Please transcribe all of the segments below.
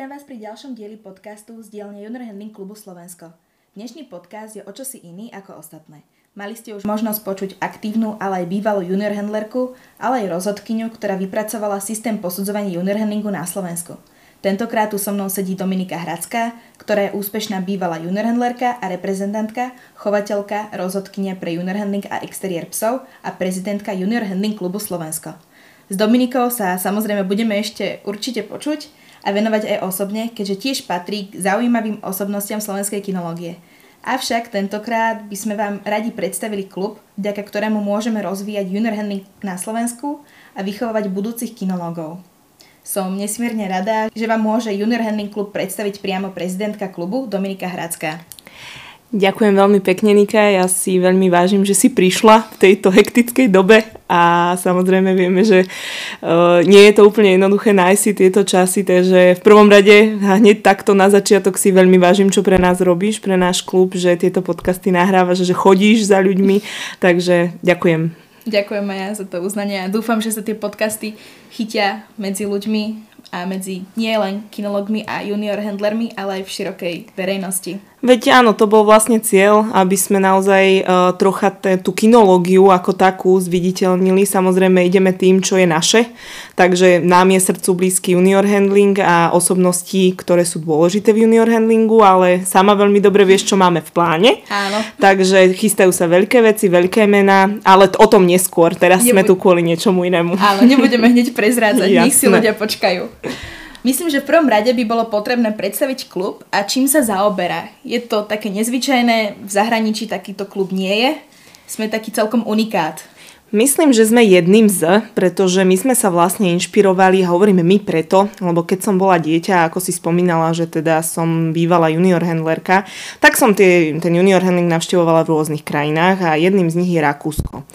Vítam vás pri ďalšom dieli podcastu z dielne Junior Handling klubu Slovensko. Dnešný podcast je o čosi iný ako ostatné. Mali ste už možnosť počuť aktívnu, ale aj bývalú junior handlerku, ale aj rozhodkyňu, ktorá vypracovala systém posudzovania junior handlingu na Slovensku. Tentokrát tu so mnou sedí Dominika Hradská, ktorá je úspešná bývalá junior handlerka a reprezentantka, chovateľka, rozhodkynia pre junior handling a exteriér psov a prezidentka junior handling klubu Slovensko. S Dominikou sa samozrejme budeme ešte určite počuť a venovať aj osobne, keďže tiež patrí k zaujímavým osobnostiam slovenskej kinológie. Avšak tentokrát by sme vám radi predstavili klub, vďaka ktorému môžeme rozvíjať junior handling na Slovensku a vychovávať budúcich kinológov. Som nesmierne rada, že vám môže Junior Handling Club predstaviť priamo prezidentka klubu Dominika Hradská. Ďakujem veľmi pekne, Nika. Ja si veľmi vážim, že si prišla v tejto hektickej dobe a samozrejme vieme, že uh, nie je to úplne jednoduché nájsť si tieto časy, takže v prvom rade hneď takto na začiatok si veľmi vážim, čo pre nás robíš, pre náš klub, že tieto podcasty nahrávaš, že chodíš za ľuďmi, takže ďakujem. Ďakujem aj ja za to uznanie a dúfam, že sa tie podcasty chytia medzi ľuďmi a medzi nie len kinologmi a junior handlermi, ale aj v širokej verejnosti. Veď áno, to bol vlastne cieľ, aby sme naozaj uh, trocha te, tú kinológiu ako takú zviditeľnili. Samozrejme ideme tým, čo je naše. Takže nám je srdcu blízky junior handling a osobnosti, ktoré sú dôležité v junior handlingu, ale sama veľmi dobre vieš, čo máme v pláne. Áno. Takže chystajú sa veľké veci, veľké mená, ale o tom neskôr. Teraz Nebuď... sme tu kvôli niečomu inému. Áno, nebudeme hneď prezrádzať, nech si ľudia počkajú. Myslím, že v prvom rade by bolo potrebné predstaviť klub a čím sa zaoberá. Je to také nezvyčajné, v zahraničí takýto klub nie je. Sme taký celkom unikát. Myslím, že sme jedným z, pretože my sme sa vlastne inšpirovali, hovoríme my preto, lebo keď som bola dieťa, ako si spomínala, že teda som bývala junior handlerka, tak som tie, ten junior handling navštevovala v rôznych krajinách a jedným z nich je Rakúsko.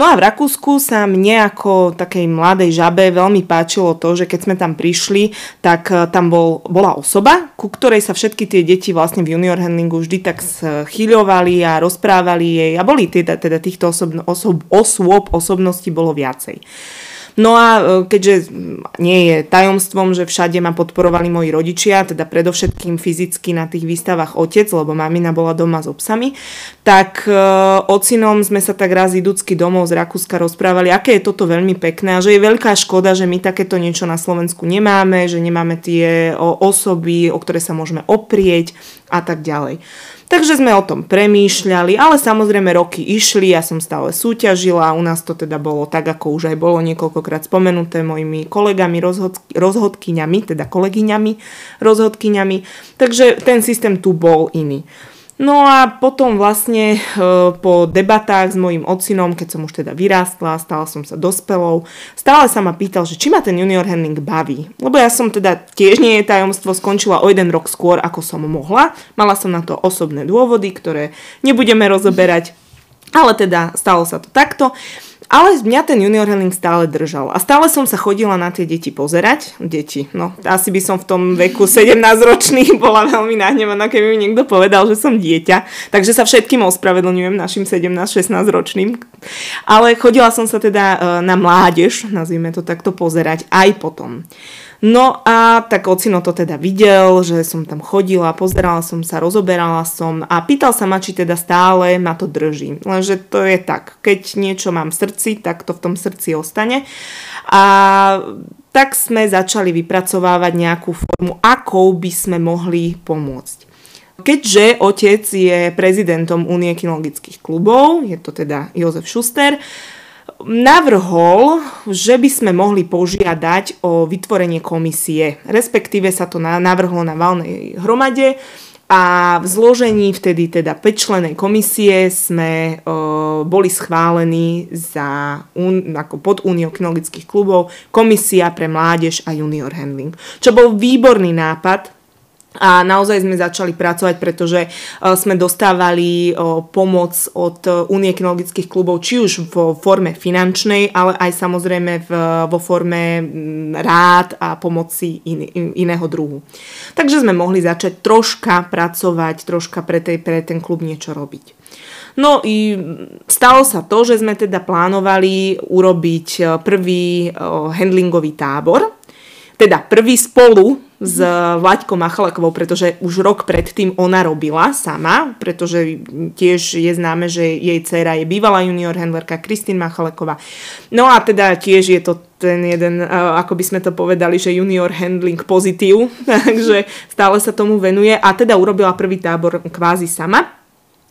No a v Rakúsku sa mne ako takej mladej žabe veľmi páčilo to, že keď sme tam prišli, tak e, tam bol, bola osoba, ku ktorej sa všetky tie deti vlastne v junior handlingu vždy tak schyľovali a rozprávali jej a boli teda, teda týchto osob, osob, osôb osôb, osobností bolo viacej. No a e, keďže nie je tajomstvom, že všade ma podporovali moji rodičia, teda predovšetkým fyzicky na tých výstavách otec, lebo mamina bola doma s obsami, tak e, ocinom sme sa tak raz idúcky domov z Rakúska rozprávali, aké je toto veľmi pekné a že je veľká škoda, že my takéto niečo na Slovensku nemáme, že nemáme tie osoby, o ktoré sa môžeme oprieť a tak ďalej. Takže sme o tom premýšľali, ale samozrejme roky išli, ja som stále súťažila, u nás to teda bolo tak, ako už aj bolo niekoľkokrát spomenuté mojimi kolegami, rozhod, rozhodkyňami, teda kolegyňami, rozhodkyňami, takže ten systém tu bol iný. No a potom vlastne e, po debatách s mojim ocinom, keď som už teda vyrástla, stala som sa dospelou, stále sa ma pýtal, že či ma ten junior handling baví. Lebo ja som teda, tiež nie je tajomstvo, skončila o jeden rok skôr, ako som mohla. Mala som na to osobné dôvody, ktoré nebudeme rozoberať, ale teda stalo sa to takto. Ale mňa ten junior handling stále držal. A stále som sa chodila na tie deti pozerať. Deti, no asi by som v tom veku 17 ročný bola veľmi nahnevaná, keby mi niekto povedal, že som dieťa. Takže sa všetkým ospravedlňujem našim 17-16 ročným. Ale chodila som sa teda e, na mládež, nazvime to takto, pozerať aj potom. No a tak ocino to teda videl, že som tam chodila, pozerala som sa, rozoberala som a pýtal sa ma, či teda stále ma to drží. Lenže to je tak, keď niečo mám v srdci, tak to v tom srdci ostane. A tak sme začali vypracovávať nejakú formu, akou by sme mohli pomôcť. Keďže otec je prezidentom Unie kinologických klubov, je to teda Jozef Šuster, navrhol, že by sme mohli požiadať o vytvorenie komisie. Respektíve sa to navrhlo na valnej hromade a v zložení vtedy teda 5 komisie sme o, boli schválení za un, ako pod Úniou kinologických klubov Komisia pre mládež a junior handling. Čo bol výborný nápad, a naozaj sme začali pracovať, pretože e, sme dostávali pomoc od Unie kinologických klubov, či už vo forme finančnej, ale aj samozrejme vo forme rád a pomoci in, in, iného druhu. Takže sme mohli začať troška pracovať, troška pre, tej, pre ten klub niečo robiť. No i stalo sa to, že sme teda plánovali urobiť e, prvý handlingový tábor, teda prvý spolu s Vlaďkou Machalekovou, pretože už rok predtým ona robila sama, pretože tiež je známe, že jej dcera je bývalá junior handlerka Kristín Machaleková. No a teda tiež je to ten jeden, ako by sme to povedali, že junior handling pozitív, takže stále sa tomu venuje a teda urobila prvý tábor kvázi sama.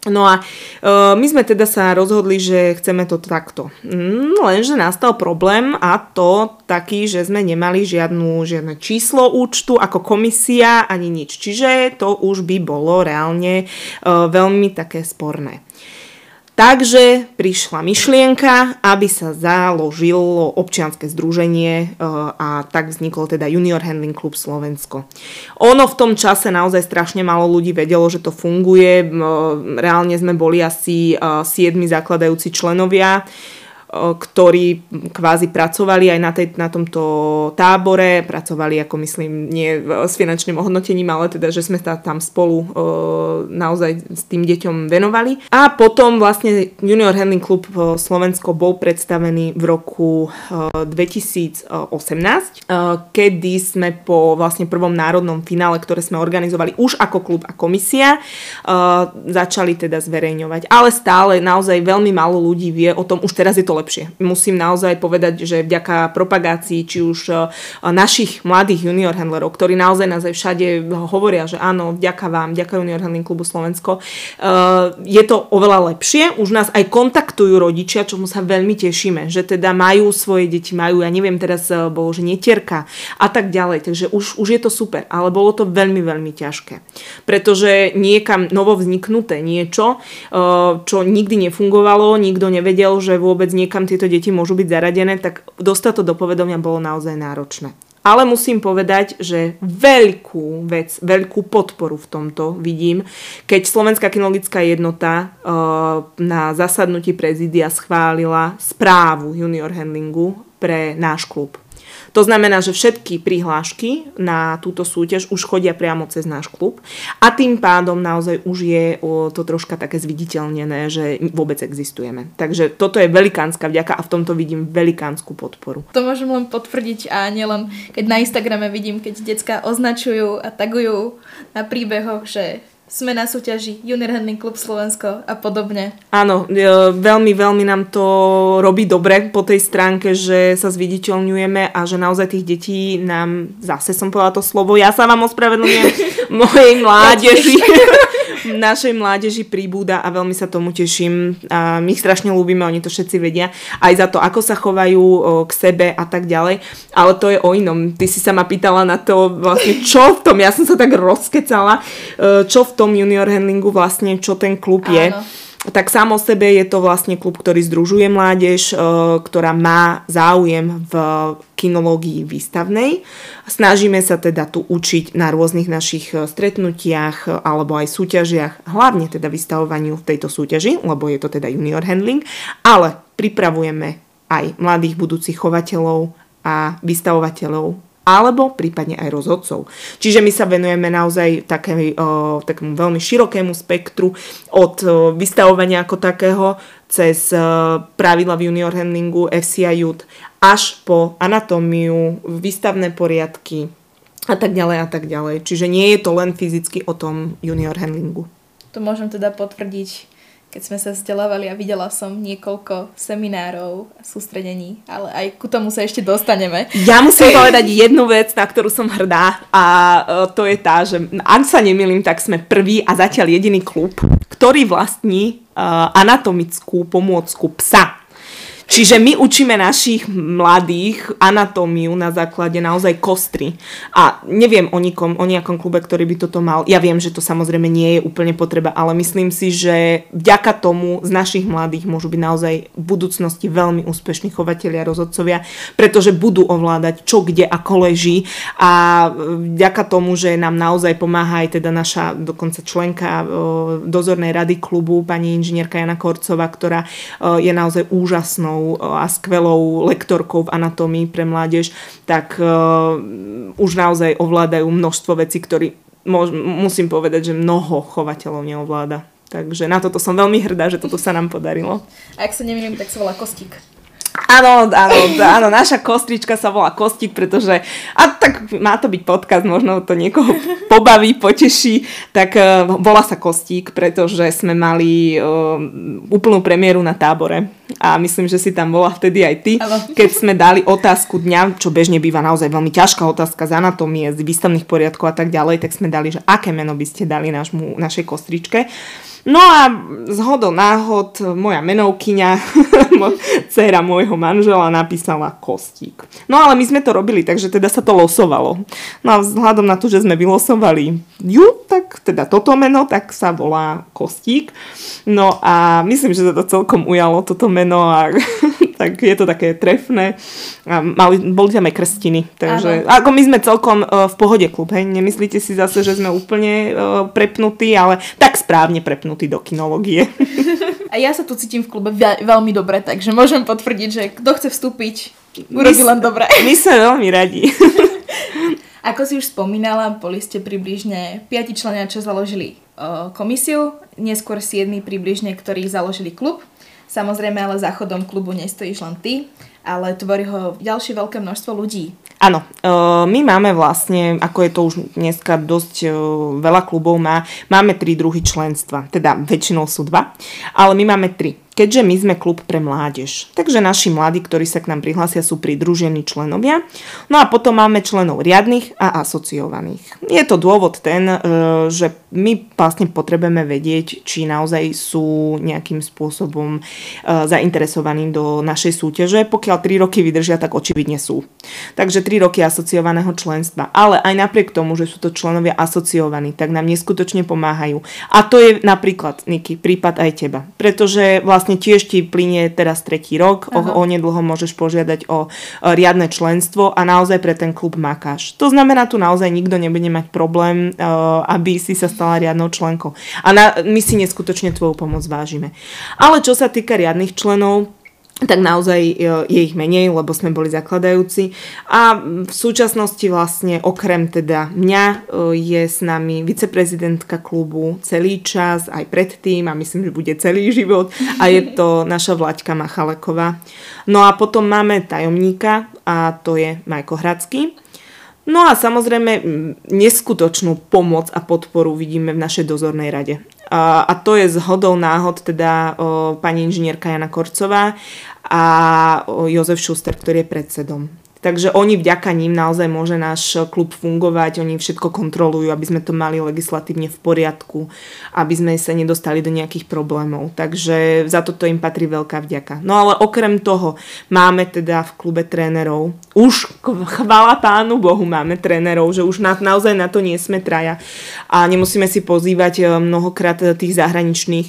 No a uh, my sme teda sa rozhodli, že chceme to takto. Mm, lenže nastal problém a to taký, že sme nemali žiadnu, žiadne číslo účtu ako komisia ani nič. Čiže to už by bolo reálne uh, veľmi také sporné. Takže prišla myšlienka, aby sa založilo občianske združenie e, a tak vznikol teda Junior Handling Club Slovensko. Ono v tom čase naozaj strašne málo ľudí vedelo, že to funguje. Reálne sme boli asi 7 e, zakladajúci členovia ktorí kvázi pracovali aj na, tej, na tomto tábore, pracovali ako myslím nie s finančným ohodnotením, ale teda, že sme sa tam spolu naozaj s tým deťom venovali. A potom vlastne Junior Handling Club Slovensko bol predstavený v roku 2018, kedy sme po vlastne prvom národnom finále, ktoré sme organizovali už ako klub a komisia, začali teda zverejňovať. Ale stále naozaj veľmi málo ľudí vie o tom, už teraz je to lepšie. Musím naozaj povedať, že vďaka propagácii či už e, našich mladých junior handlerov, ktorí naozaj nás aj všade hovoria, že áno, vďaka vám, vďaka Junior Handling klubu Slovensko, e, je to oveľa lepšie. Už nás aj kontaktujú rodičia, čomu sa veľmi tešíme, že teda majú svoje deti, majú, ja neviem, teraz e, bolo, že netierka a tak ďalej. Takže už, už je to super, ale bolo to veľmi, veľmi ťažké. Pretože niekam novo vzniknuté niečo, čo nikdy nefungovalo, nikto nevedel, že vôbec nie niekam tieto deti môžu byť zaradené, tak dostať to do povedomia bolo naozaj náročné. Ale musím povedať, že veľkú vec, veľkú podporu v tomto vidím, keď Slovenská kinologická jednota uh, na zasadnutí prezidia schválila správu junior handlingu pre náš klub. To znamená, že všetky prihlášky na túto súťaž už chodia priamo cez náš klub a tým pádom naozaj už je to troška také zviditeľnené, že vôbec existujeme. Takže toto je velikánska vďaka a v tomto vidím velikánsku podporu. To môžem len potvrdiť a nielen keď na Instagrame vidím, keď decka označujú a tagujú na príbehoch, že sme na súťaži Junior Handling Club Slovensko a podobne. Áno, e, veľmi, veľmi nám to robí dobre po tej stránke, že sa zviditeľňujeme a že naozaj tých detí nám, zase som povedala to slovo, ja sa vám ospravedlňujem, mojej mládeži. našej mládeži príbúda a veľmi sa tomu teším. A my ich strašne ľúbime, oni to všetci vedia. Aj za to, ako sa chovajú k sebe a tak ďalej. Ale to je o inom. Ty si sa ma pýtala na to vlastne, čo v tom, ja som sa tak rozkecala, e, čo v tom junior handlingu vlastne, čo ten klub je. Áno tak sám o sebe je to vlastne klub, ktorý združuje mládež, e, ktorá má záujem v kinológii výstavnej. Snažíme sa teda tu učiť na rôznych našich e, stretnutiach e, alebo aj súťažiach, hlavne teda vystavovaniu v tejto súťaži, lebo je to teda junior handling, ale pripravujeme aj mladých budúcich chovateľov a vystavovateľov alebo prípadne aj rozhodcov. Čiže my sa venujeme naozaj také, o, takému veľmi širokému spektru od o, vystavovania ako takého cez o, pravidla v junior handlingu, FCI Youth, až po anatómiu, výstavné poriadky a tak ďalej a tak ďalej. Čiže nie je to len fyzicky o tom junior handlingu. To môžem teda potvrdiť keď sme sa vzdelávali a videla som niekoľko seminárov a sústredení, ale aj ku tomu sa ešte dostaneme. Ja musím povedať jednu vec, na ktorú som hrdá a e, to je tá, že ak sa nemýlim, tak sme prvý a zatiaľ jediný klub, ktorý vlastní uh, anatomickú pomôcku psa. Čiže my učíme našich mladých anatómiu na základe naozaj kostry. A neviem o nikom, o nejakom klube, ktorý by toto mal. Ja viem, že to samozrejme nie je úplne potreba, ale myslím si, že vďaka tomu z našich mladých môžu byť naozaj v budúcnosti veľmi úspešní chovatelia, rozhodcovia, pretože budú ovládať čo, kde, ako leží. A vďaka tomu, že nám naozaj pomáha aj teda naša dokonca členka dozornej rady klubu, pani inžinierka Jana Korcová, ktorá je naozaj úžasnou výbornou a skvelou lektorkou v anatómii pre mládež, tak uh, už naozaj ovládajú množstvo vecí, ktorý musím povedať, že mnoho chovateľov neovláda. Takže na toto som veľmi hrdá, že toto sa nám podarilo. A ak sa nemýlim, tak sa volá Kostík. Áno, áno, áno, naša kostrička sa volá Kostík, pretože, a tak má to byť podcast, možno to niekoho pobaví, poteší, tak uh, volá sa Kostík, pretože sme mali uh, úplnú premiéru na tábore a myslím, že si tam bola vtedy aj ty, ano. keď sme dali otázku dňa, čo bežne býva naozaj veľmi ťažká otázka z anatómie, z výstavných poriadkov a tak ďalej, tak sme dali, že aké meno by ste dali našmu, našej kostričke. No a z hodou náhod moja menovkyňa, dcera môjho manžela napísala Kostík. No ale my sme to robili, takže teda sa to losovalo. No a vzhľadom na to, že sme vylosovali ju, tak teda toto meno, tak sa volá Kostík. No a myslím, že sa to celkom ujalo, toto meno a tak je to také trefné. A mali, boli tam aj krstiny. Takže, ako my sme celkom uh, v pohode klub, hej? Nemyslíte si zase, že sme úplne uh, prepnutí, ale tak správne prepnutí do kinológie. A ja sa tu cítim v klube veľ, veľmi dobre, takže môžem potvrdiť, že kto chce vstúpiť, urobí len dobre. My sme veľmi radi. Ako si už spomínala, boli ste približne 5 členia, čo založili uh, komisiu, neskôr 7 približne, ktorí založili klub. Samozrejme, ale záchodom klubu nestojíš len ty, ale tvorí ho ďalšie veľké množstvo ľudí. Áno, e, my máme vlastne, ako je to už dneska dosť e, veľa klubov má, máme tri druhy členstva, teda väčšinou sú dva, ale my máme tri keďže my sme klub pre mládež. Takže naši mladí, ktorí sa k nám prihlásia, sú pridružení členovia. No a potom máme členov riadnych a asociovaných. Je to dôvod ten, e, že my vlastne potrebujeme vedieť, či naozaj sú nejakým spôsobom e, zainteresovaní do našej súťaže. Pokiaľ 3 roky vydržia, tak očividne sú. Takže 3 roky asociovaného členstva. Ale aj napriek tomu, že sú to členovia asociovaní, tak nám neskutočne pomáhajú. A to je napríklad, Niky, prípad aj teba. Pretože vlastne vlastne tiež ti plinie teraz tretí rok, o, o nedlho môžeš požiadať o, o riadne členstvo a naozaj pre ten klub makáš. To znamená, tu naozaj nikto nebude mať problém, uh, aby si sa stala riadnou členkou. A na, my si neskutočne tvoju pomoc vážime. Ale čo sa týka riadnych členov, tak naozaj e, je ich menej, lebo sme boli zakladajúci. A v súčasnosti vlastne okrem teda mňa e, je s nami viceprezidentka klubu celý čas, aj predtým a myslím, že bude celý život a je to naša Vlaďka Machaleková. No a potom máme tajomníka a to je Majko Hradský. No a samozrejme neskutočnú pomoc a podporu vidíme v našej dozornej rade. A, to je z hodou náhod teda pani inžinierka Jana Korcová a Jozef Šuster, ktorý je predsedom. Takže oni vďaka ním naozaj môže náš klub fungovať, oni všetko kontrolujú, aby sme to mali legislatívne v poriadku, aby sme sa nedostali do nejakých problémov. Takže za toto im patrí veľká vďaka. No ale okrem toho máme teda v klube trénerov, už chvala pánu Bohu máme trénerov, že už na, naozaj na to nie sme traja a nemusíme si pozývať eh, mnohokrát tých zahraničných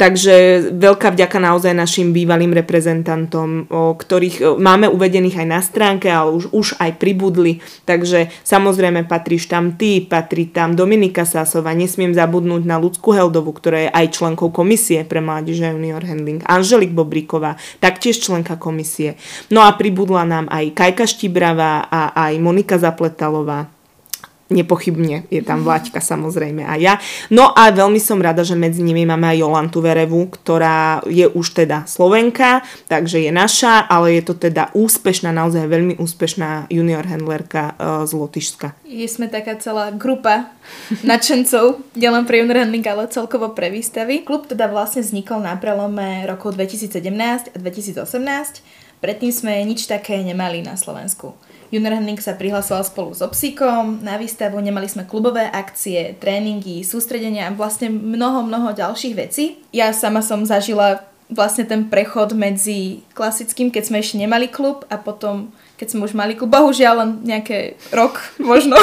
Takže veľká vďaka naozaj našim bývalým reprezentantom, o ktorých máme uvedených aj na stránke, ale už, už aj pribudli. Takže samozrejme patríš tam ty, patrí tam Dominika Sásova, nesmiem zabudnúť na Lucku Heldovu, ktorá je aj členkou komisie pre mládež a junior handling, Anželik Bobriková, taktiež členka komisie. No a pribudla nám aj Kajka Štibravá a aj Monika Zapletalová nepochybne je tam Vlaďka samozrejme a ja. No a veľmi som rada, že medzi nimi máme aj Jolantu Verevu, ktorá je už teda Slovenka, takže je naša, ale je to teda úspešná, naozaj veľmi úspešná junior handlerka uh, z Lotyšska. Je sme taká celá grupa nadšencov, nielen pre junior handling, ale celkovo pre výstavy. Klub teda vlastne vznikol na prelome rokov 2017 a 2018. Predtým sme nič také nemali na Slovensku. Junior Handling sa prihlasoval spolu s Opsíkom na výstavu, nemali sme klubové akcie, tréningy, sústredenia a vlastne mnoho, mnoho ďalších vecí. Ja sama som zažila vlastne ten prechod medzi klasickým, keď sme ešte nemali klub a potom, keď sme už mali klub, bohužiaľ len nejaké rok možno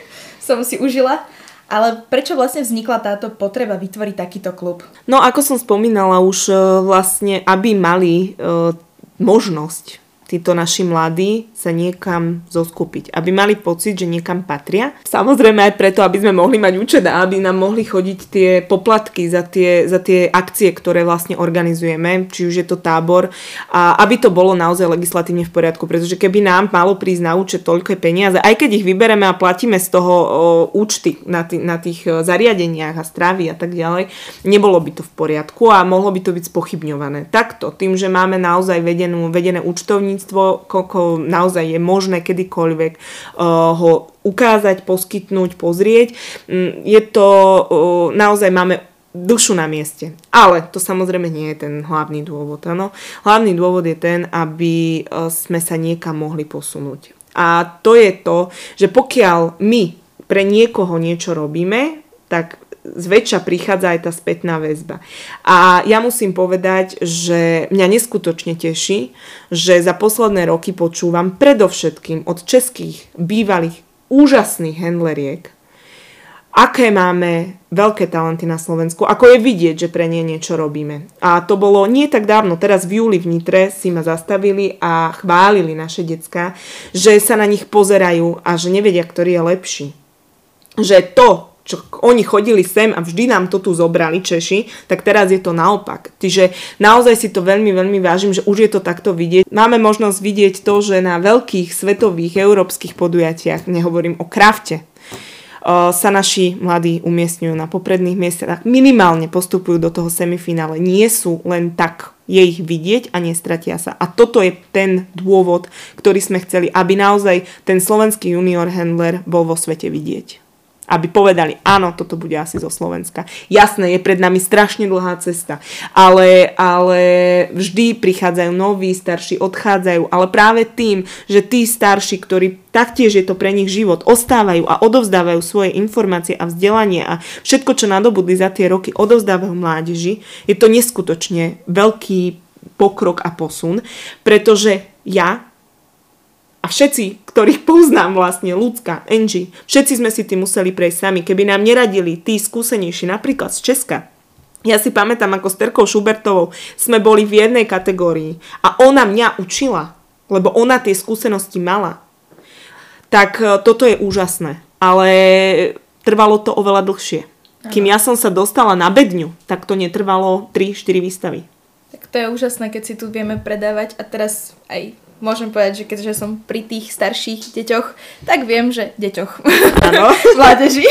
som si užila. Ale prečo vlastne vznikla táto potreba vytvoriť takýto klub? No ako som spomínala už e, vlastne, aby mali e, možnosť títo naši mladí sa niekam zoskupiť, aby mali pocit, že niekam patria. Samozrejme aj preto, aby sme mohli mať účet a aby nám mohli chodiť tie poplatky za tie, za tie akcie, ktoré vlastne organizujeme, či už je to tábor, a aby to bolo naozaj legislatívne v poriadku, pretože keby nám malo prísť na účet toľké peniaze, aj keď ich vybereme a platíme z toho o, účty na, tý, na tých e, zariadeniach a strávy a tak ďalej, nebolo by to v poriadku a mohlo by to byť spochybňované. Takto, tým, že máme naozaj vedenú, vedené účtovní zdravotníctvo, koľko naozaj je možné kedykoľvek uh, ho ukázať, poskytnúť, pozrieť. Mm, je to, uh, naozaj máme dušu na mieste. Ale to samozrejme nie je ten hlavný dôvod. Ano? Hlavný dôvod je ten, aby uh, sme sa niekam mohli posunúť. A to je to, že pokiaľ my pre niekoho niečo robíme, tak zväčša prichádza aj tá spätná väzba. A ja musím povedať, že mňa neskutočne teší, že za posledné roky počúvam predovšetkým od českých bývalých úžasných handleriek, aké máme veľké talenty na Slovensku, ako je vidieť, že pre nie niečo robíme. A to bolo nie tak dávno, teraz v júli v Nitre si ma zastavili a chválili naše decka, že sa na nich pozerajú a že nevedia, ktorý je lepší. Že to, čo oni chodili sem a vždy nám to tu zobrali Češi, tak teraz je to naopak. Čiže naozaj si to veľmi, veľmi vážim, že už je to takto vidieť. Máme možnosť vidieť to, že na veľkých svetových európskych podujatiach, nehovorím o krafte, sa naši mladí umiestňujú na popredných miestach, minimálne postupujú do toho semifinále. Nie sú len tak, je ich vidieť a nestratia sa. A toto je ten dôvod, ktorý sme chceli, aby naozaj ten slovenský junior handler bol vo svete vidieť aby povedali, áno, toto bude asi zo Slovenska. Jasné, je pred nami strašne dlhá cesta, ale, ale vždy prichádzajú noví, starší, odchádzajú, ale práve tým, že tí starší, ktorí taktiež je to pre nich život, ostávajú a odovzdávajú svoje informácie a vzdelanie a všetko, čo nadobudli za tie roky, odovzdávajú mládeži, je to neskutočne veľký pokrok a posun, pretože ja a všetci, ktorých poznám vlastne, ľudská, Angie, všetci sme si tým museli prejsť sami. Keby nám neradili tí skúsenejší, napríklad z Česka, ja si pamätám, ako s Terkou Šubertovou sme boli v jednej kategórii a ona mňa učila, lebo ona tie skúsenosti mala. Tak e, toto je úžasné, ale trvalo to oveľa dlhšie. Kým ja som sa dostala na bedňu, tak to netrvalo 3-4 výstavy. Tak to je úžasné, keď si tu vieme predávať a teraz aj môžem povedať, že keďže som pri tých starších deťoch, tak viem, že deťoch. Áno. Mládeži.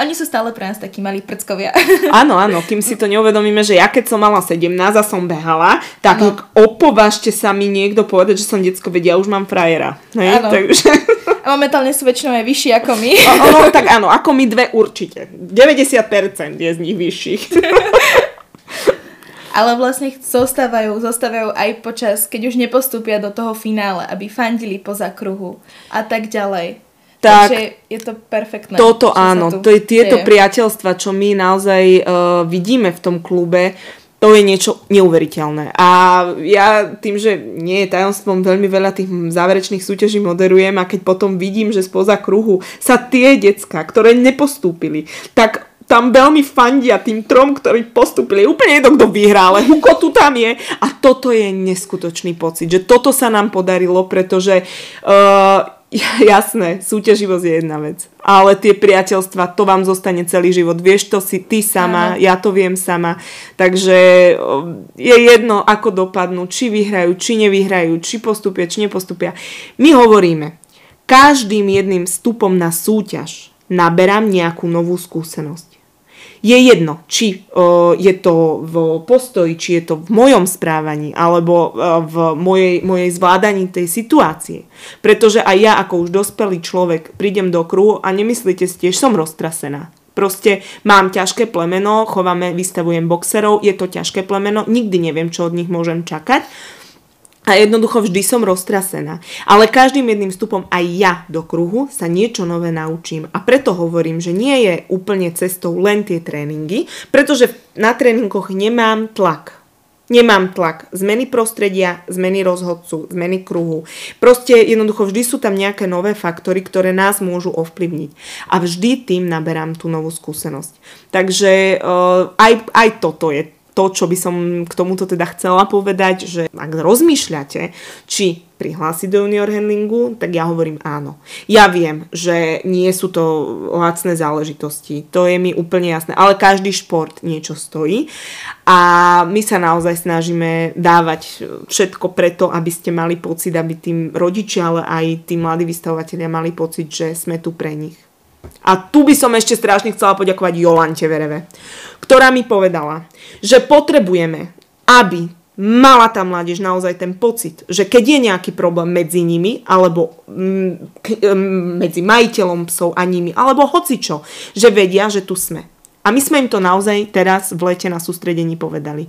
Oni sú stále pre nás takí malí prckovia. áno, áno, kým si to neuvedomíme, že ja keď som mala 17 a som behala, tak no. opovažte sa mi niekto povedať, že som detsko, vedia, už mám frajera. Hej? Áno. Takže... A momentálne sú väčšinou aj vyšší ako my. No, tak áno, ako my dve určite. 90% je z nich vyšších ale vlastne zostávajú, zostávajú aj počas, keď už nepostúpia do toho finále, aby fandili poza kruhu a tak ďalej. Tak, Takže je to perfektné. Toto áno, to je tieto deje. priateľstva, čo my naozaj uh, vidíme v tom klube, to je niečo neuveriteľné. A ja tým, že nie je tajomstvom, veľmi veľa tých záverečných súťaží moderujem a keď potom vidím, že spoza kruhu sa tie decka, ktoré nepostúpili, tak tam veľmi fandia tým trom, ktorí postupili. Úplne jedno, kto vyhrá, ale Huko tu tam je. A toto je neskutočný pocit, že toto sa nám podarilo, pretože uh, jasné, súťaživosť je jedna vec. Ale tie priateľstva, to vám zostane celý život. Vieš to si ty sama, Aha. ja to viem sama. Takže uh, je jedno, ako dopadnú, či vyhrajú, či nevyhrajú, či postupia, či nepostupia. My hovoríme, každým jedným vstupom na súťaž naberám nejakú novú skúsenosť. Je jedno, či o, je to v postoji, či je to v mojom správaní, alebo o, v mojej, mojej zvládaní tej situácie. Pretože aj ja ako už dospelý človek prídem do kruhu a nemyslíte si tiež som roztrasená. Proste mám ťažké plemeno, chováme, vystavujem boxerov, je to ťažké plemeno, nikdy neviem, čo od nich môžem čakať a jednoducho vždy som roztrasená. Ale každým jedným vstupom aj ja do kruhu sa niečo nové naučím. A preto hovorím, že nie je úplne cestou len tie tréningy, pretože na tréningoch nemám tlak. Nemám tlak zmeny prostredia, zmeny rozhodcu, zmeny kruhu. Proste jednoducho vždy sú tam nejaké nové faktory, ktoré nás môžu ovplyvniť. A vždy tým naberám tú novú skúsenosť. Takže uh, aj, aj toto je to, čo by som k tomuto teda chcela povedať, že ak rozmýšľate, či prihlásiť do junior handlingu, tak ja hovorím áno. Ja viem, že nie sú to lacné záležitosti, to je mi úplne jasné, ale každý šport niečo stojí a my sa naozaj snažíme dávať všetko preto, aby ste mali pocit, aby tým rodičia, ale aj tí mladí vystavovateľia mali pocit, že sme tu pre nich. A tu by som ešte strašne chcela poďakovať Jolante Vereve, ktorá mi povedala, že potrebujeme, aby mala tá mládež naozaj ten pocit, že keď je nejaký problém medzi nimi, alebo mm, mm, medzi majiteľom psov a nimi, alebo hocičo, že vedia, že tu sme. A my sme im to naozaj teraz v lete na sústredení povedali.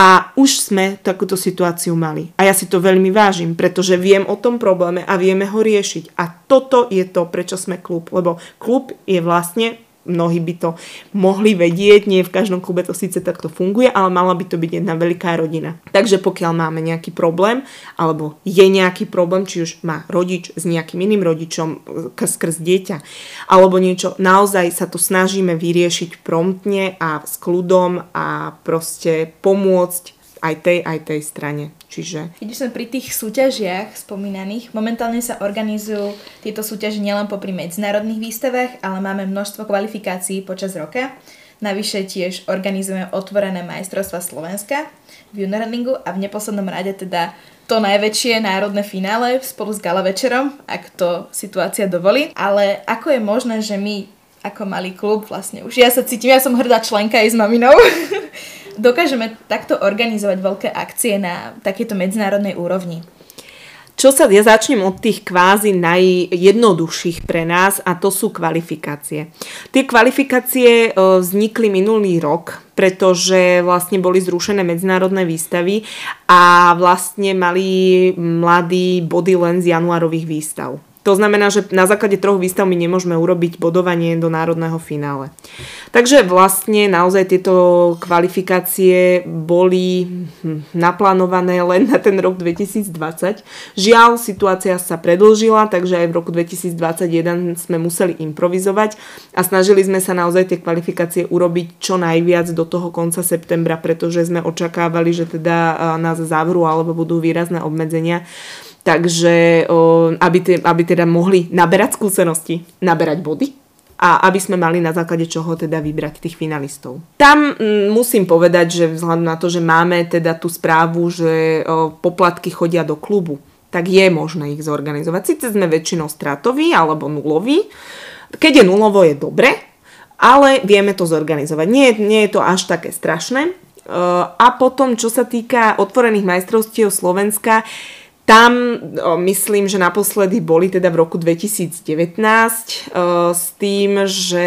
A už sme takúto situáciu mali. A ja si to veľmi vážim, pretože viem o tom probléme a vieme ho riešiť. A toto je to, prečo sme klub. Lebo klub je vlastne mnohí by to mohli vedieť, nie v každom klube to síce takto funguje, ale mala by to byť jedna veľká rodina. Takže pokiaľ máme nejaký problém, alebo je nejaký problém, či už má rodič s nejakým iným rodičom skrz dieťa, alebo niečo, naozaj sa to snažíme vyriešiť promptne a s kľudom a proste pomôcť aj tej, aj tej strane. Čiže... Keď sme pri tých súťažiach spomínaných, momentálne sa organizujú tieto súťaže nielen popri medzinárodných výstavách, ale máme množstvo kvalifikácií počas roka. Navyše tiež organizujeme otvorené majstrovstva Slovenska v juniorlingu a v neposlednom rade teda to najväčšie národné finále spolu s gala večerom, ak to situácia dovolí. Ale ako je možné, že my ako malý klub vlastne už ja sa cítim, ja som hrdá členka aj s maminou, dokážeme takto organizovať veľké akcie na takéto medzinárodnej úrovni? Čo sa, ja začnem od tých kvázi najjednoduchších pre nás a to sú kvalifikácie. Tie kvalifikácie e, vznikli minulý rok, pretože vlastne boli zrušené medzinárodné výstavy a vlastne mali mladí body len z januárových výstav. To znamená, že na základe troch výstav my nemôžeme urobiť bodovanie do národného finále. Takže vlastne naozaj tieto kvalifikácie boli hm, naplánované len na ten rok 2020. Žiaľ, situácia sa predlžila, takže aj v roku 2021 sme museli improvizovať a snažili sme sa naozaj tie kvalifikácie urobiť čo najviac do toho konca septembra, pretože sme očakávali, že teda nás zavrú alebo budú výrazné obmedzenia. Takže aby, te, aby teda mohli naberať skúsenosti, naberať body a aby sme mali na základe čoho teda vybrať tých finalistov. Tam m, musím povedať, že vzhľadom na to, že máme teda tú správu, že poplatky chodia do klubu, tak je možné ich zorganizovať. Sice sme väčšinou stratoví alebo nuloví. Keď je nulovo, je dobre, ale vieme to zorganizovať. Nie, nie je to až také strašné. A potom, čo sa týka otvorených majstrovstiev Slovenska, tam o, myslím, že naposledy boli teda v roku 2019 o, s tým, že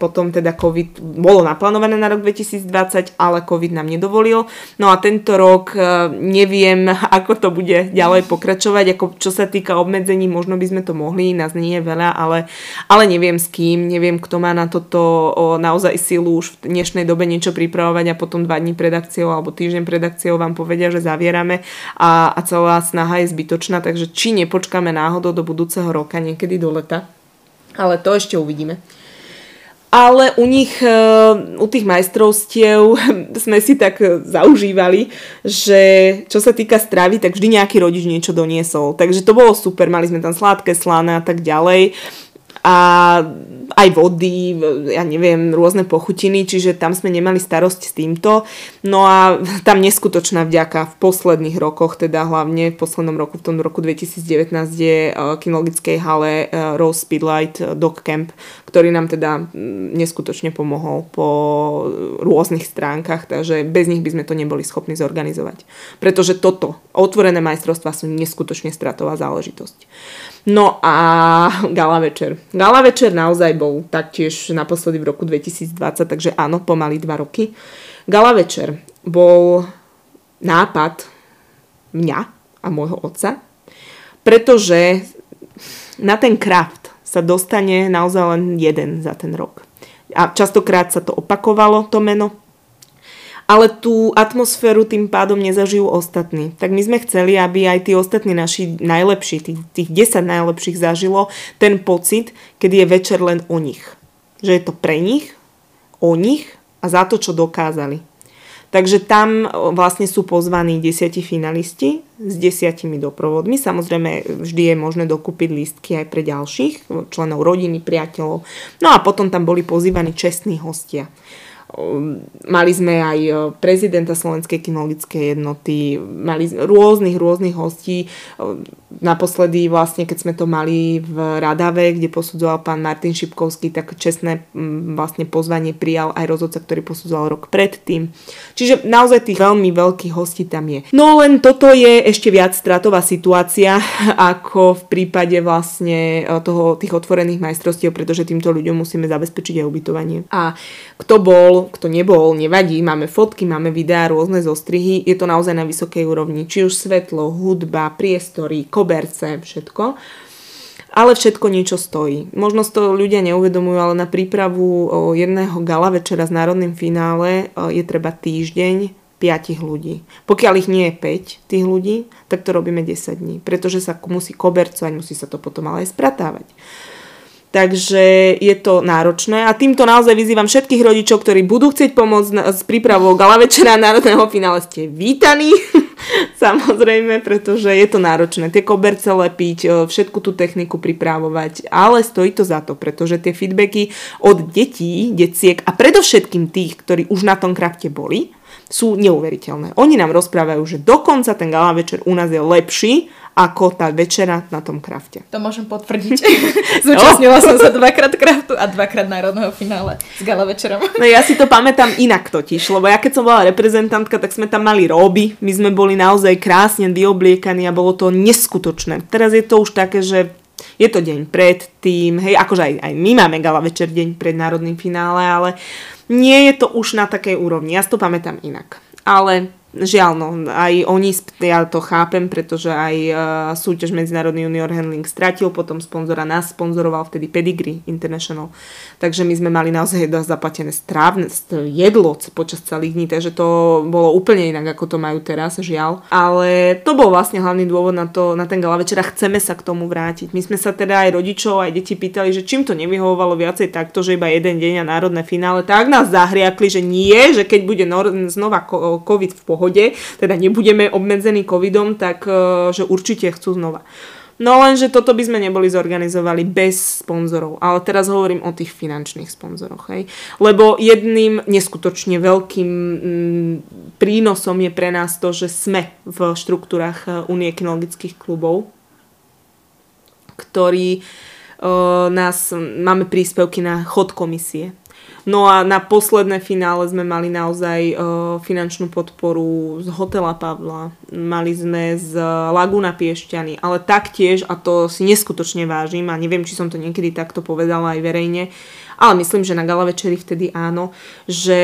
potom teda COVID bolo naplánované na rok 2020, ale COVID nám nedovolil. No a tento rok o, neviem, ako to bude ďalej pokračovať, ako čo sa týka obmedzení, možno by sme to mohli, nás nie je veľa, ale, ale neviem s kým, neviem, kto má na toto o, naozaj silu už v dnešnej dobe niečo pripravovať a potom dva dní pred akciou alebo týždeň pred akciou vám povedia, že zavierame a, a celá snaha snaha je zbytočná, takže či nepočkáme náhodou do budúceho roka, niekedy do leta. Ale to ešte uvidíme. Ale u nich, e, u tých majstrovstiev sme si tak zaužívali, že čo sa týka stravy, tak vždy nejaký rodič niečo doniesol. Takže to bolo super, mali sme tam sladké, slané a tak ďalej a aj vody, ja neviem, rôzne pochutiny, čiže tam sme nemali starosť s týmto. No a tam neskutočná vďaka v posledných rokoch, teda hlavne v poslednom roku, v tom roku 2019 je v kinologickej hale e, Rose Speedlight e, Dog Camp, ktorý nám teda neskutočne pomohol po rôznych stránkach, takže bez nich by sme to neboli schopní zorganizovať. Pretože toto, otvorené majstrovstvá sú neskutočne stratová záležitosť. No a gala večer. Gala večer naozaj bol taktiež naposledy v roku 2020, takže áno, pomaly dva roky. Gala večer bol nápad mňa a môjho otca, pretože na ten kraft sa dostane naozaj len jeden za ten rok. A častokrát sa to opakovalo, to meno, ale tú atmosféru tým pádom nezažijú ostatní. Tak my sme chceli, aby aj tí ostatní naši najlepší, tých, tých 10 najlepších zažilo ten pocit, kedy je večer len o nich. Že je to pre nich, o nich a za to, čo dokázali. Takže tam vlastne sú pozvaní desiati finalisti s desiatimi doprovodmi. Samozrejme, vždy je možné dokúpiť lístky aj pre ďalších členov rodiny, priateľov. No a potom tam boli pozývaní čestní hostia. Ehm, mali sme aj e, prezidenta Slovenskej kinologickej jednoty, mali rôznych, rôznych hostí. Ehm, naposledy vlastne, keď sme to mali v Radave, kde posudzoval pán Martin Šipkovský, tak čestné vlastne pozvanie prijal aj rozhodca, ktorý posudzoval rok predtým. Čiže naozaj tých veľmi veľkých hostí tam je. No len toto je ešte viac stratová situácia, ako v prípade vlastne e, toho, tých otvorených majstrovstiev, pretože týmto ľuďom musíme zabezpečiť aj ubytovanie. A kto bol kto nebol, nevadí, máme fotky, máme videá, rôzne zostrihy, je to naozaj na vysokej úrovni, či už svetlo, hudba, priestory, koberce, všetko. Ale všetko niečo stojí. Možno to ľudia neuvedomujú, ale na prípravu jedného gala večera s národným finále je treba týždeň 5 ľudí. Pokiaľ ich nie je 5 tých ľudí, tak to robíme 10 dní, pretože sa musí kobercovať, musí sa to potom ale aj spratávať. Takže je to náročné a týmto naozaj vyzývam všetkých rodičov, ktorí budú chcieť pomôcť s prípravou gala večera národného finále, ste vítaní. Samozrejme, pretože je to náročné. Tie koberce lepiť, e, všetku tú techniku pripravovať, ale stojí to za to, pretože tie feedbacky od detí, deciek a predovšetkým tých, ktorí už na tom krafte boli, sú neuveriteľné. Oni nám rozprávajú, že dokonca ten gala večer u nás je lepší ako tá večera na tom krafte. To môžem potvrdiť. Zúčastnila som sa dvakrát kraftu a dvakrát národného finále s gala večerom. No ja si to pamätám inak totiž, lebo ja keď som bola reprezentantka, tak sme tam mali roby, my sme boli naozaj krásne vyobliekaní a bolo to neskutočné. Teraz je to už také, že je to deň pred tým, hej, akože aj, aj my máme gala večer deň pred národným finále, ale nie je to už na takej úrovni. Ja si to pamätám inak. Ale Žiaľ, no, aj oni, ja to chápem, pretože aj uh, súťaž Medzinárodný junior handling stratil, potom sponzora nás sponzoroval vtedy Pedigree International. Takže my sme mali naozaj zaplatené strávne jedlo počas celých dní, takže to bolo úplne inak, ako to majú teraz, žiaľ. Ale to bol vlastne hlavný dôvod na, to, na ten gala večera. Chceme sa k tomu vrátiť. My sme sa teda aj rodičov, aj deti pýtali, že čím to nevyhovovalo viacej takto, že iba jeden deň a národné finále, tak nás zahriakli, že nie, že keď bude znova COVID v pohode, pohode, teda nebudeme obmedzení covidom, tak e, že určite chcú znova. No lenže toto by sme neboli zorganizovali bez sponzorov. Ale teraz hovorím o tých finančných sponzoroch. Hej. Lebo jedným neskutočne veľkým mm, prínosom je pre nás to, že sme v štruktúrach e, Unie kinologických klubov, ktorí uh, nás, máme príspevky na chod komisie. No a na posledné finále sme mali naozaj uh, finančnú podporu z Hotela Pavla, mali sme z Laguna Piešťany, ale taktiež, a to si neskutočne vážim a neviem, či som to niekedy takto povedala aj verejne, ale myslím, že na gala večeri vtedy áno, že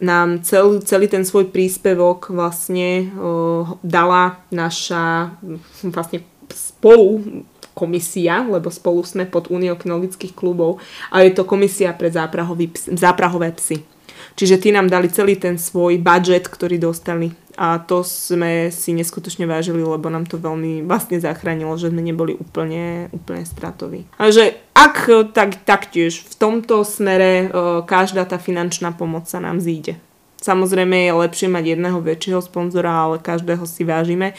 nám celý, celý ten svoj príspevok vlastne uh, dala naša vlastne spolu komisia, lebo spolu sme pod Uniou kinologických klubov a je to komisia pre záprahové psy. Čiže tí nám dali celý ten svoj budget, ktorý dostali a to sme si neskutočne vážili, lebo nám to veľmi vlastne zachránilo, že sme neboli úplne, úplne stratoví. A ak tak, taktiež v tomto smere každá tá finančná pomoc sa nám zíde. Samozrejme je lepšie mať jedného väčšieho sponzora, ale každého si vážime.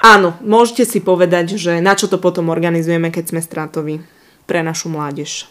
Áno, môžete si povedať, že na čo to potom organizujeme, keď sme stratoví pre našu mládež.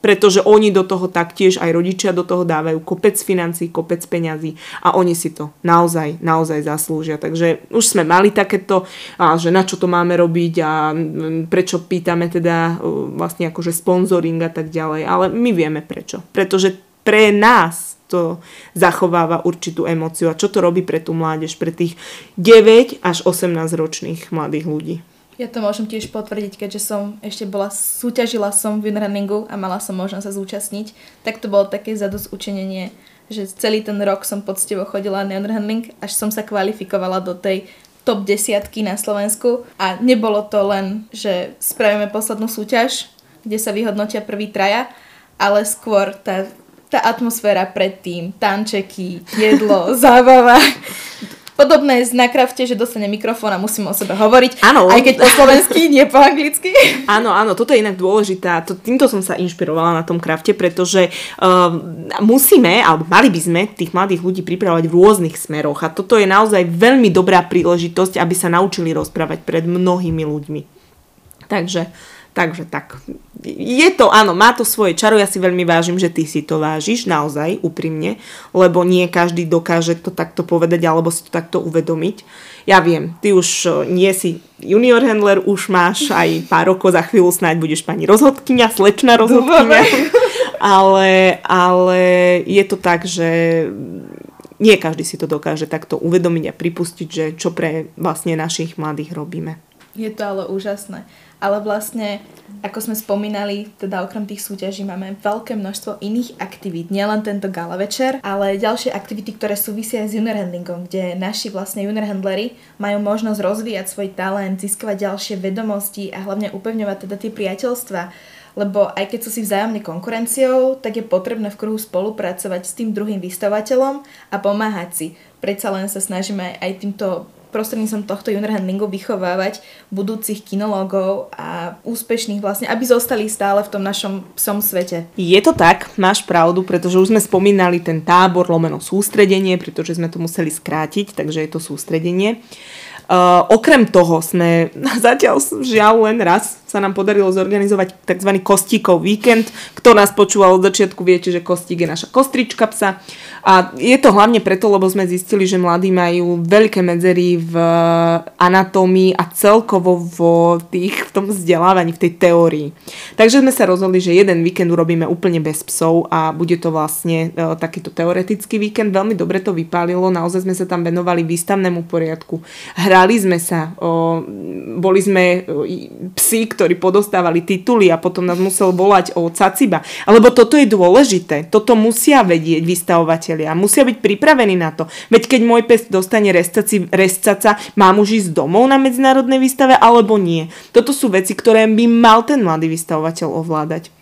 Pretože oni do toho taktiež, aj rodičia do toho dávajú kopec financí, kopec peňazí a oni si to naozaj, naozaj zaslúžia. Takže už sme mali takéto, a že na čo to máme robiť a prečo pýtame teda vlastne akože sponsoring a tak ďalej. Ale my vieme prečo. Pretože pre nás to zachováva určitú emociu a čo to robí pre tú mládež, pre tých 9 až 18 ročných mladých ľudí. Ja to môžem tiež potvrdiť, keďže som ešte bola, súťažila som v runningu a mala som možnosť sa zúčastniť, tak to bolo také zadosť učenenie, že celý ten rok som poctivo chodila na running, až som sa kvalifikovala do tej top desiatky na Slovensku a nebolo to len, že spravíme poslednú súťaž, kde sa vyhodnotia prvý traja, ale skôr tá tá atmosféra predtým, tančeky, jedlo, zábava. Podobné je na krafte, že dostane mikrofón a musíme o sebe hovoriť. Áno. Aj keď po slovensky, nie po anglicky. Áno, áno, toto je inak dôležité. To, týmto som sa inšpirovala na tom krafte, pretože uh, musíme, alebo mali by sme tých mladých ľudí pripravovať v rôznych smeroch. A toto je naozaj veľmi dobrá príležitosť, aby sa naučili rozprávať pred mnohými ľuďmi. Takže Takže tak. Je to, áno, má to svoje čaro, ja si veľmi vážim, že ty si to vážiš, naozaj, úprimne, lebo nie každý dokáže to takto povedať alebo si to takto uvedomiť. Ja viem, ty už e, nie si junior handler, už máš aj pár rokov, za chvíľu snáď budeš pani rozhodkynia, slečná rozhodkynia. ale, ale je to tak, že nie každý si to dokáže takto uvedomiť a pripustiť, že čo pre vlastne našich mladých robíme. Je to ale úžasné ale vlastne, ako sme spomínali, teda okrem tých súťaží máme veľké množstvo iných aktivít, nielen tento gala večer, ale ďalšie aktivity, ktoré súvisia s junior handlingom, kde naši vlastne junior handlery majú možnosť rozvíjať svoj talent, získavať ďalšie vedomosti a hlavne upevňovať teda tie priateľstva, lebo aj keď sú si vzájomne konkurenciou, tak je potrebné v kruhu spolupracovať s tým druhým vystavateľom a pomáhať si. Predsa len sa snažíme aj týmto prostredníctvom tohto junior handlingu vychovávať budúcich kinológov a úspešných vlastne, aby zostali stále v tom našom psom svete. Je to tak, máš pravdu, pretože už sme spomínali ten tábor lomeno sústredenie, pretože sme to museli skrátiť, takže je to sústredenie. Uh, okrem toho sme zatiaľ žiaľ len raz sa nám podarilo zorganizovať tzv. kostíkov víkend. Kto nás počúval od začiatku, viete, že kostík je naša kostrička psa. A je to hlavne preto, lebo sme zistili, že mladí majú veľké medzery v anatómii a celkovo vo tých, v tom vzdelávaní, v tej teórii. Takže sme sa rozhodli, že jeden víkend urobíme úplne bez psov a bude to vlastne e, takýto teoretický víkend. Veľmi dobre to vypálilo, naozaj sme sa tam venovali výstavnému poriadku. Hrali sme sa, o, boli sme o, psi, ktorí podostávali tituly a potom nás musel volať o caciba. Alebo toto je dôležité, toto musia vedieť vystavovatelia, musia byť pripravení na to. Veď keď môj pes dostane rescaca, mám už ísť domov na medzinárodnej výstave alebo nie. Toto sú veci, ktoré by mal ten mladý vystavovateľ ovládať.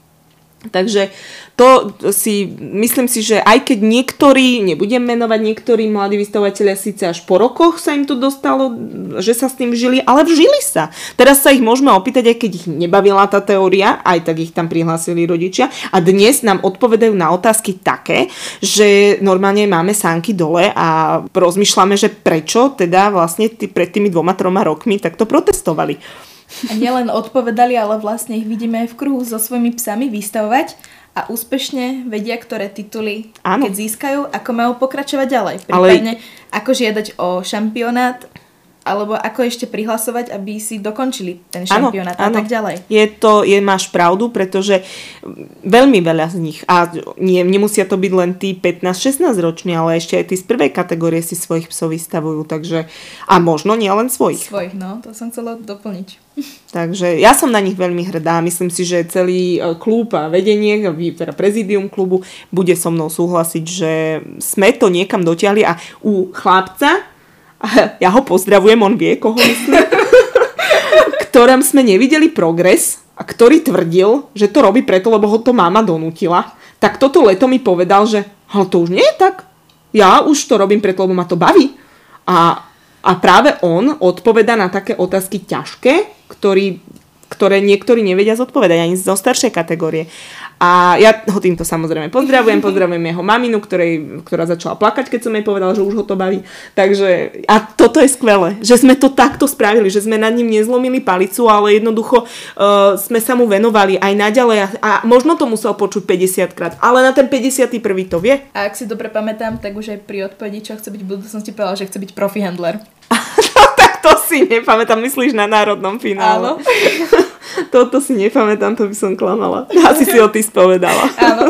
Takže to si, myslím si, že aj keď niektorí, nebudem menovať niektorí mladí vystavovateľia, síce až po rokoch sa im to dostalo, že sa s tým žili, ale vžili sa. Teraz sa ich môžeme opýtať, aj keď ich nebavila tá teória, aj tak ich tam prihlásili rodičia a dnes nám odpovedajú na otázky také, že normálne máme sánky dole a rozmýšľame, že prečo teda vlastne tý, pred tými dvoma, troma rokmi takto protestovali. A nielen odpovedali, ale vlastne ich vidíme aj v kruhu so svojimi psami vystavovať a úspešne vedia, ktoré tituly, Áno. keď získajú, ako majú pokračovať ďalej. Prípadne, ale... ako žiadať o šampionát alebo ako ešte prihlasovať, aby si dokončili ten šampionát ano, a tak ďalej. Je to, je, máš pravdu, pretože veľmi veľa z nich, a nie, nemusia to byť len tí 15-16 roční, ale ešte aj tí z prvej kategórie si svojich psov vystavujú, takže a možno nie len svojich. Svojich, no, to som chcela doplniť. Takže ja som na nich veľmi hrdá. Myslím si, že celý e, klub a vedenie, teda prezidium klubu, bude so mnou súhlasiť, že sme to niekam dotiahli a u chlapca ja ho pozdravujem, on vie, koho myslím, ktorom sme nevideli progres a ktorý tvrdil, že to robí preto, lebo ho to mama donútila, tak toto leto mi povedal, že ale to už nie je tak. Ja už to robím preto, lebo ma to baví. A, a práve on odpoveda na také otázky ťažké, ktorý, ktoré niektorí nevedia zodpovedať ani zo staršej kategórie. A ja ho týmto samozrejme pozdravujem, pozdravujem jeho maminu, ktorej, ktorá začala plakať, keď som jej povedala, že už ho to baví. Takže, a toto je skvelé, že sme to takto spravili, že sme nad ním nezlomili palicu, ale jednoducho uh, sme sa mu venovali aj naďalej a, a možno to musel počuť 50 krát, ale na ten 51. to vie. A ak si dobre pamätám, tak už aj pri odpovedi, čo chce byť v budúcnosti, povedal, že chce byť profi handler. tak to si nepamätám, myslíš na národnom finále. Áno. Toto si nepamätám, to by som klamala. Asi si o ty spovedala. Áno.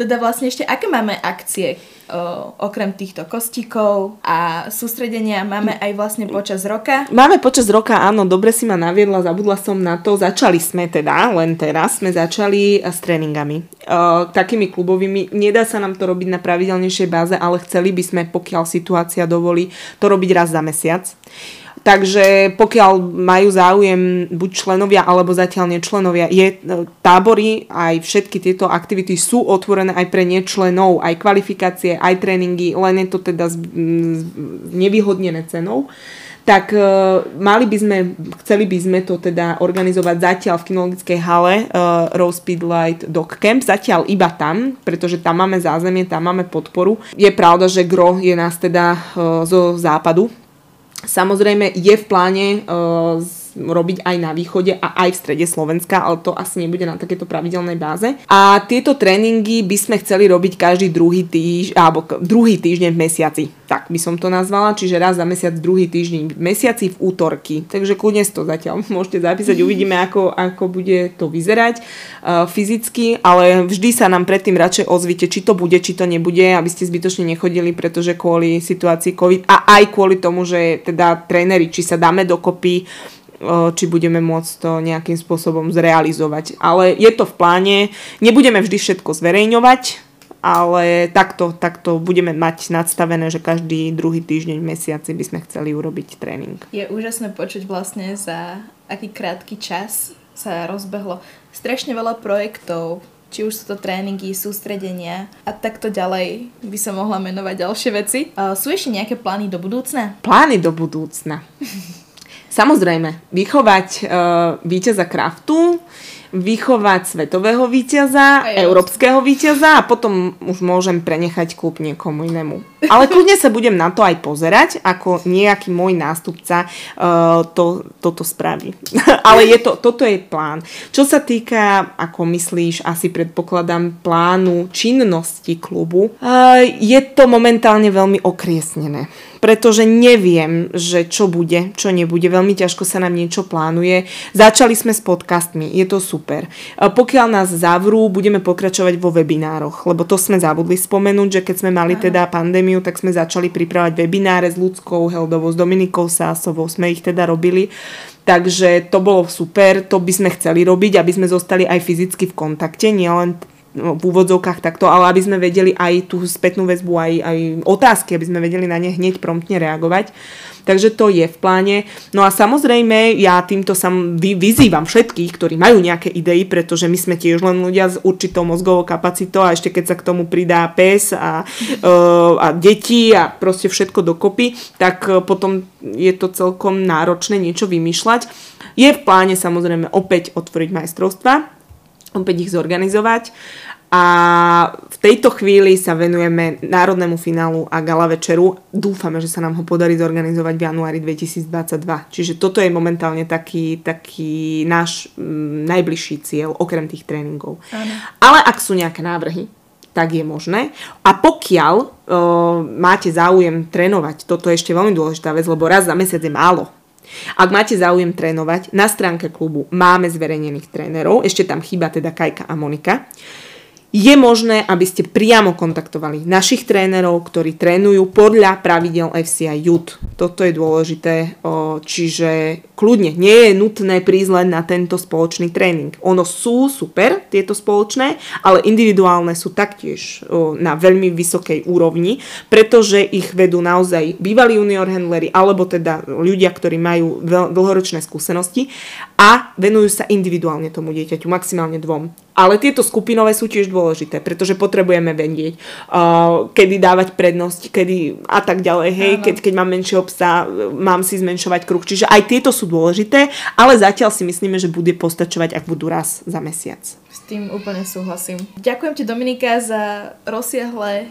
teda vlastne ešte aké máme akcie o, okrem týchto kostíkov a sústredenia máme aj vlastne počas roka? Máme počas roka, áno, dobre si ma naviedla, zabudla som na to. Začali sme teda, len teraz sme začali s tréningami. O, takými klubovými. Nedá sa nám to robiť na pravidelnejšej báze, ale chceli by sme, pokiaľ situácia dovolí, to robiť raz za mesiac. Takže pokiaľ majú záujem buď členovia alebo zatiaľ nečlenovia, je, tábory aj všetky tieto aktivity sú otvorené aj pre nečlenov, aj kvalifikácie, aj tréningy, len je to teda nevyhodnené cenou tak uh, mali by sme, chceli by sme to teda organizovať zatiaľ v kinologickej hale uh, Rose Speedlight Dog Camp, zatiaľ iba tam, pretože tam máme zázemie, tam máme podporu. Je pravda, že gro je nás teda uh, zo západu. Samozrejme je v pláne uh, robiť aj na východe a aj v strede Slovenska, ale to asi nebude na takéto pravidelnej báze. A tieto tréningy by sme chceli robiť každý druhý týždeň, alebo druhý týždeň v mesiaci. Tak by som to nazvala, čiže raz za mesiac, druhý týždeň v mesiaci v útorky. Takže kľudne to zatiaľ môžete zapísať, uvidíme, ako, ako bude to vyzerať uh, fyzicky, ale vždy sa nám predtým radšej ozvite, či to bude, či to nebude, aby ste zbytočne nechodili, pretože kvôli situácii COVID a aj kvôli tomu, že teda tréneri, či sa dáme dokopy, či budeme môcť to nejakým spôsobom zrealizovať. Ale je to v pláne, nebudeme vždy všetko zverejňovať, ale takto, takto budeme mať nadstavené, že každý druhý týždeň v mesiaci by sme chceli urobiť tréning. Je úžasné počuť vlastne za aký krátky čas sa rozbehlo strašne veľa projektov, či už sú to tréningy, sústredenia a takto ďalej by som mohla menovať ďalšie veci. Sú ešte nejaké plány do budúcna? Plány do budúcna. Samozrejme, vychovať uh, víťaza kraftu, vychovať svetového víťaza, európskeho víťaza a potom už môžem prenechať klub niekomu inému. Ale kľudne sa budem na to aj pozerať, ako nejaký môj nástupca uh, to, toto spraví. Ale je to, toto je plán. Čo sa týka, ako myslíš, asi predpokladám plánu činnosti klubu, uh, je to momentálne veľmi okriesnené pretože neviem, že čo bude, čo nebude. Veľmi ťažko sa nám niečo plánuje. Začali sme s podcastmi, je to super. Pokiaľ nás zavrú, budeme pokračovať vo webinároch, lebo to sme zabudli spomenúť, že keď sme mali teda pandémiu, tak sme začali pripravať webináre s ľudskou Heldovou, s Dominikou Sásovou, sme ich teda robili. Takže to bolo super, to by sme chceli robiť, aby sme zostali aj fyzicky v kontakte, nielen v úvodzovkách takto, ale aby sme vedeli aj tú spätnú väzbu, aj, aj otázky, aby sme vedeli na ne hneď promptne reagovať. Takže to je v pláne. No a samozrejme, ja týmto sam vy, vyzývam všetkých, ktorí majú nejaké idei, pretože my sme tiež len ľudia s určitou mozgovou kapacitou a ešte keď sa k tomu pridá pes a, uh, a deti a proste všetko dokopy, tak uh, potom je to celkom náročné niečo vymýšľať. Je v pláne samozrejme opäť otvoriť majstrovstva, opäť ich zorganizovať. A v tejto chvíli sa venujeme národnému finálu a gala večeru. Dúfame, že sa nám ho podarí zorganizovať v januári 2022. Čiže toto je momentálne taký, taký náš m, mm, najbližší cieľ, okrem tých tréningov. Ano. Ale ak sú nejaké návrhy, tak je možné. A pokiaľ o, máte záujem trénovať, toto je ešte veľmi dôležitá vec, lebo raz za mesiac je málo. Ak máte záujem trénovať, na stránke klubu máme zverejnených trénerov, ešte tam chýba teda Kajka a Monika je možné, aby ste priamo kontaktovali našich trénerov, ktorí trénujú podľa pravidel FCI Youth. Toto je dôležité, čiže kľudne, nie je nutné prísť len na tento spoločný tréning. Ono sú super, tieto spoločné, ale individuálne sú taktiež na veľmi vysokej úrovni, pretože ich vedú naozaj bývalí junior handlery, alebo teda ľudia, ktorí majú dlhoročné skúsenosti a venujú sa individuálne tomu dieťaťu, maximálne dvom. Ale tieto skupinové sú tiež dôležité, pretože potrebujeme vedieť, uh, kedy dávať prednosť, kedy a tak ďalej. Hej, keď, keď mám menšie obsa, mám si zmenšovať kruh. Čiže aj tieto sú dôležité, ale zatiaľ si myslíme, že bude postačovať, ak budú raz za mesiac. S tým úplne súhlasím. Ďakujem ti Dominika za rozsiahle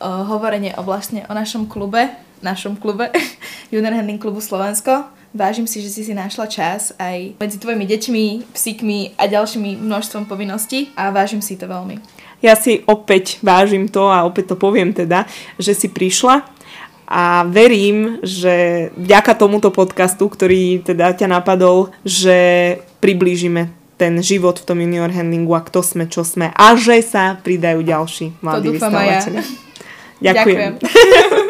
uh, hovorenie o vlastne o našom klube, našom klube, Junior Handling klubu Slovensko. Vážim si, že si si našla čas aj medzi tvojimi deťmi, psíkmi a ďalšími množstvom povinností a vážim si to veľmi. Ja si opäť vážim to a opäť to poviem teda, že si prišla a verím, že vďaka tomuto podcastu, ktorý teda ťa napadol, že priblížime ten život v tom junior handlingu a kto sme, čo sme a že sa pridajú ďalší mladí dúfam Ja. Ďakujem. Ďakujem.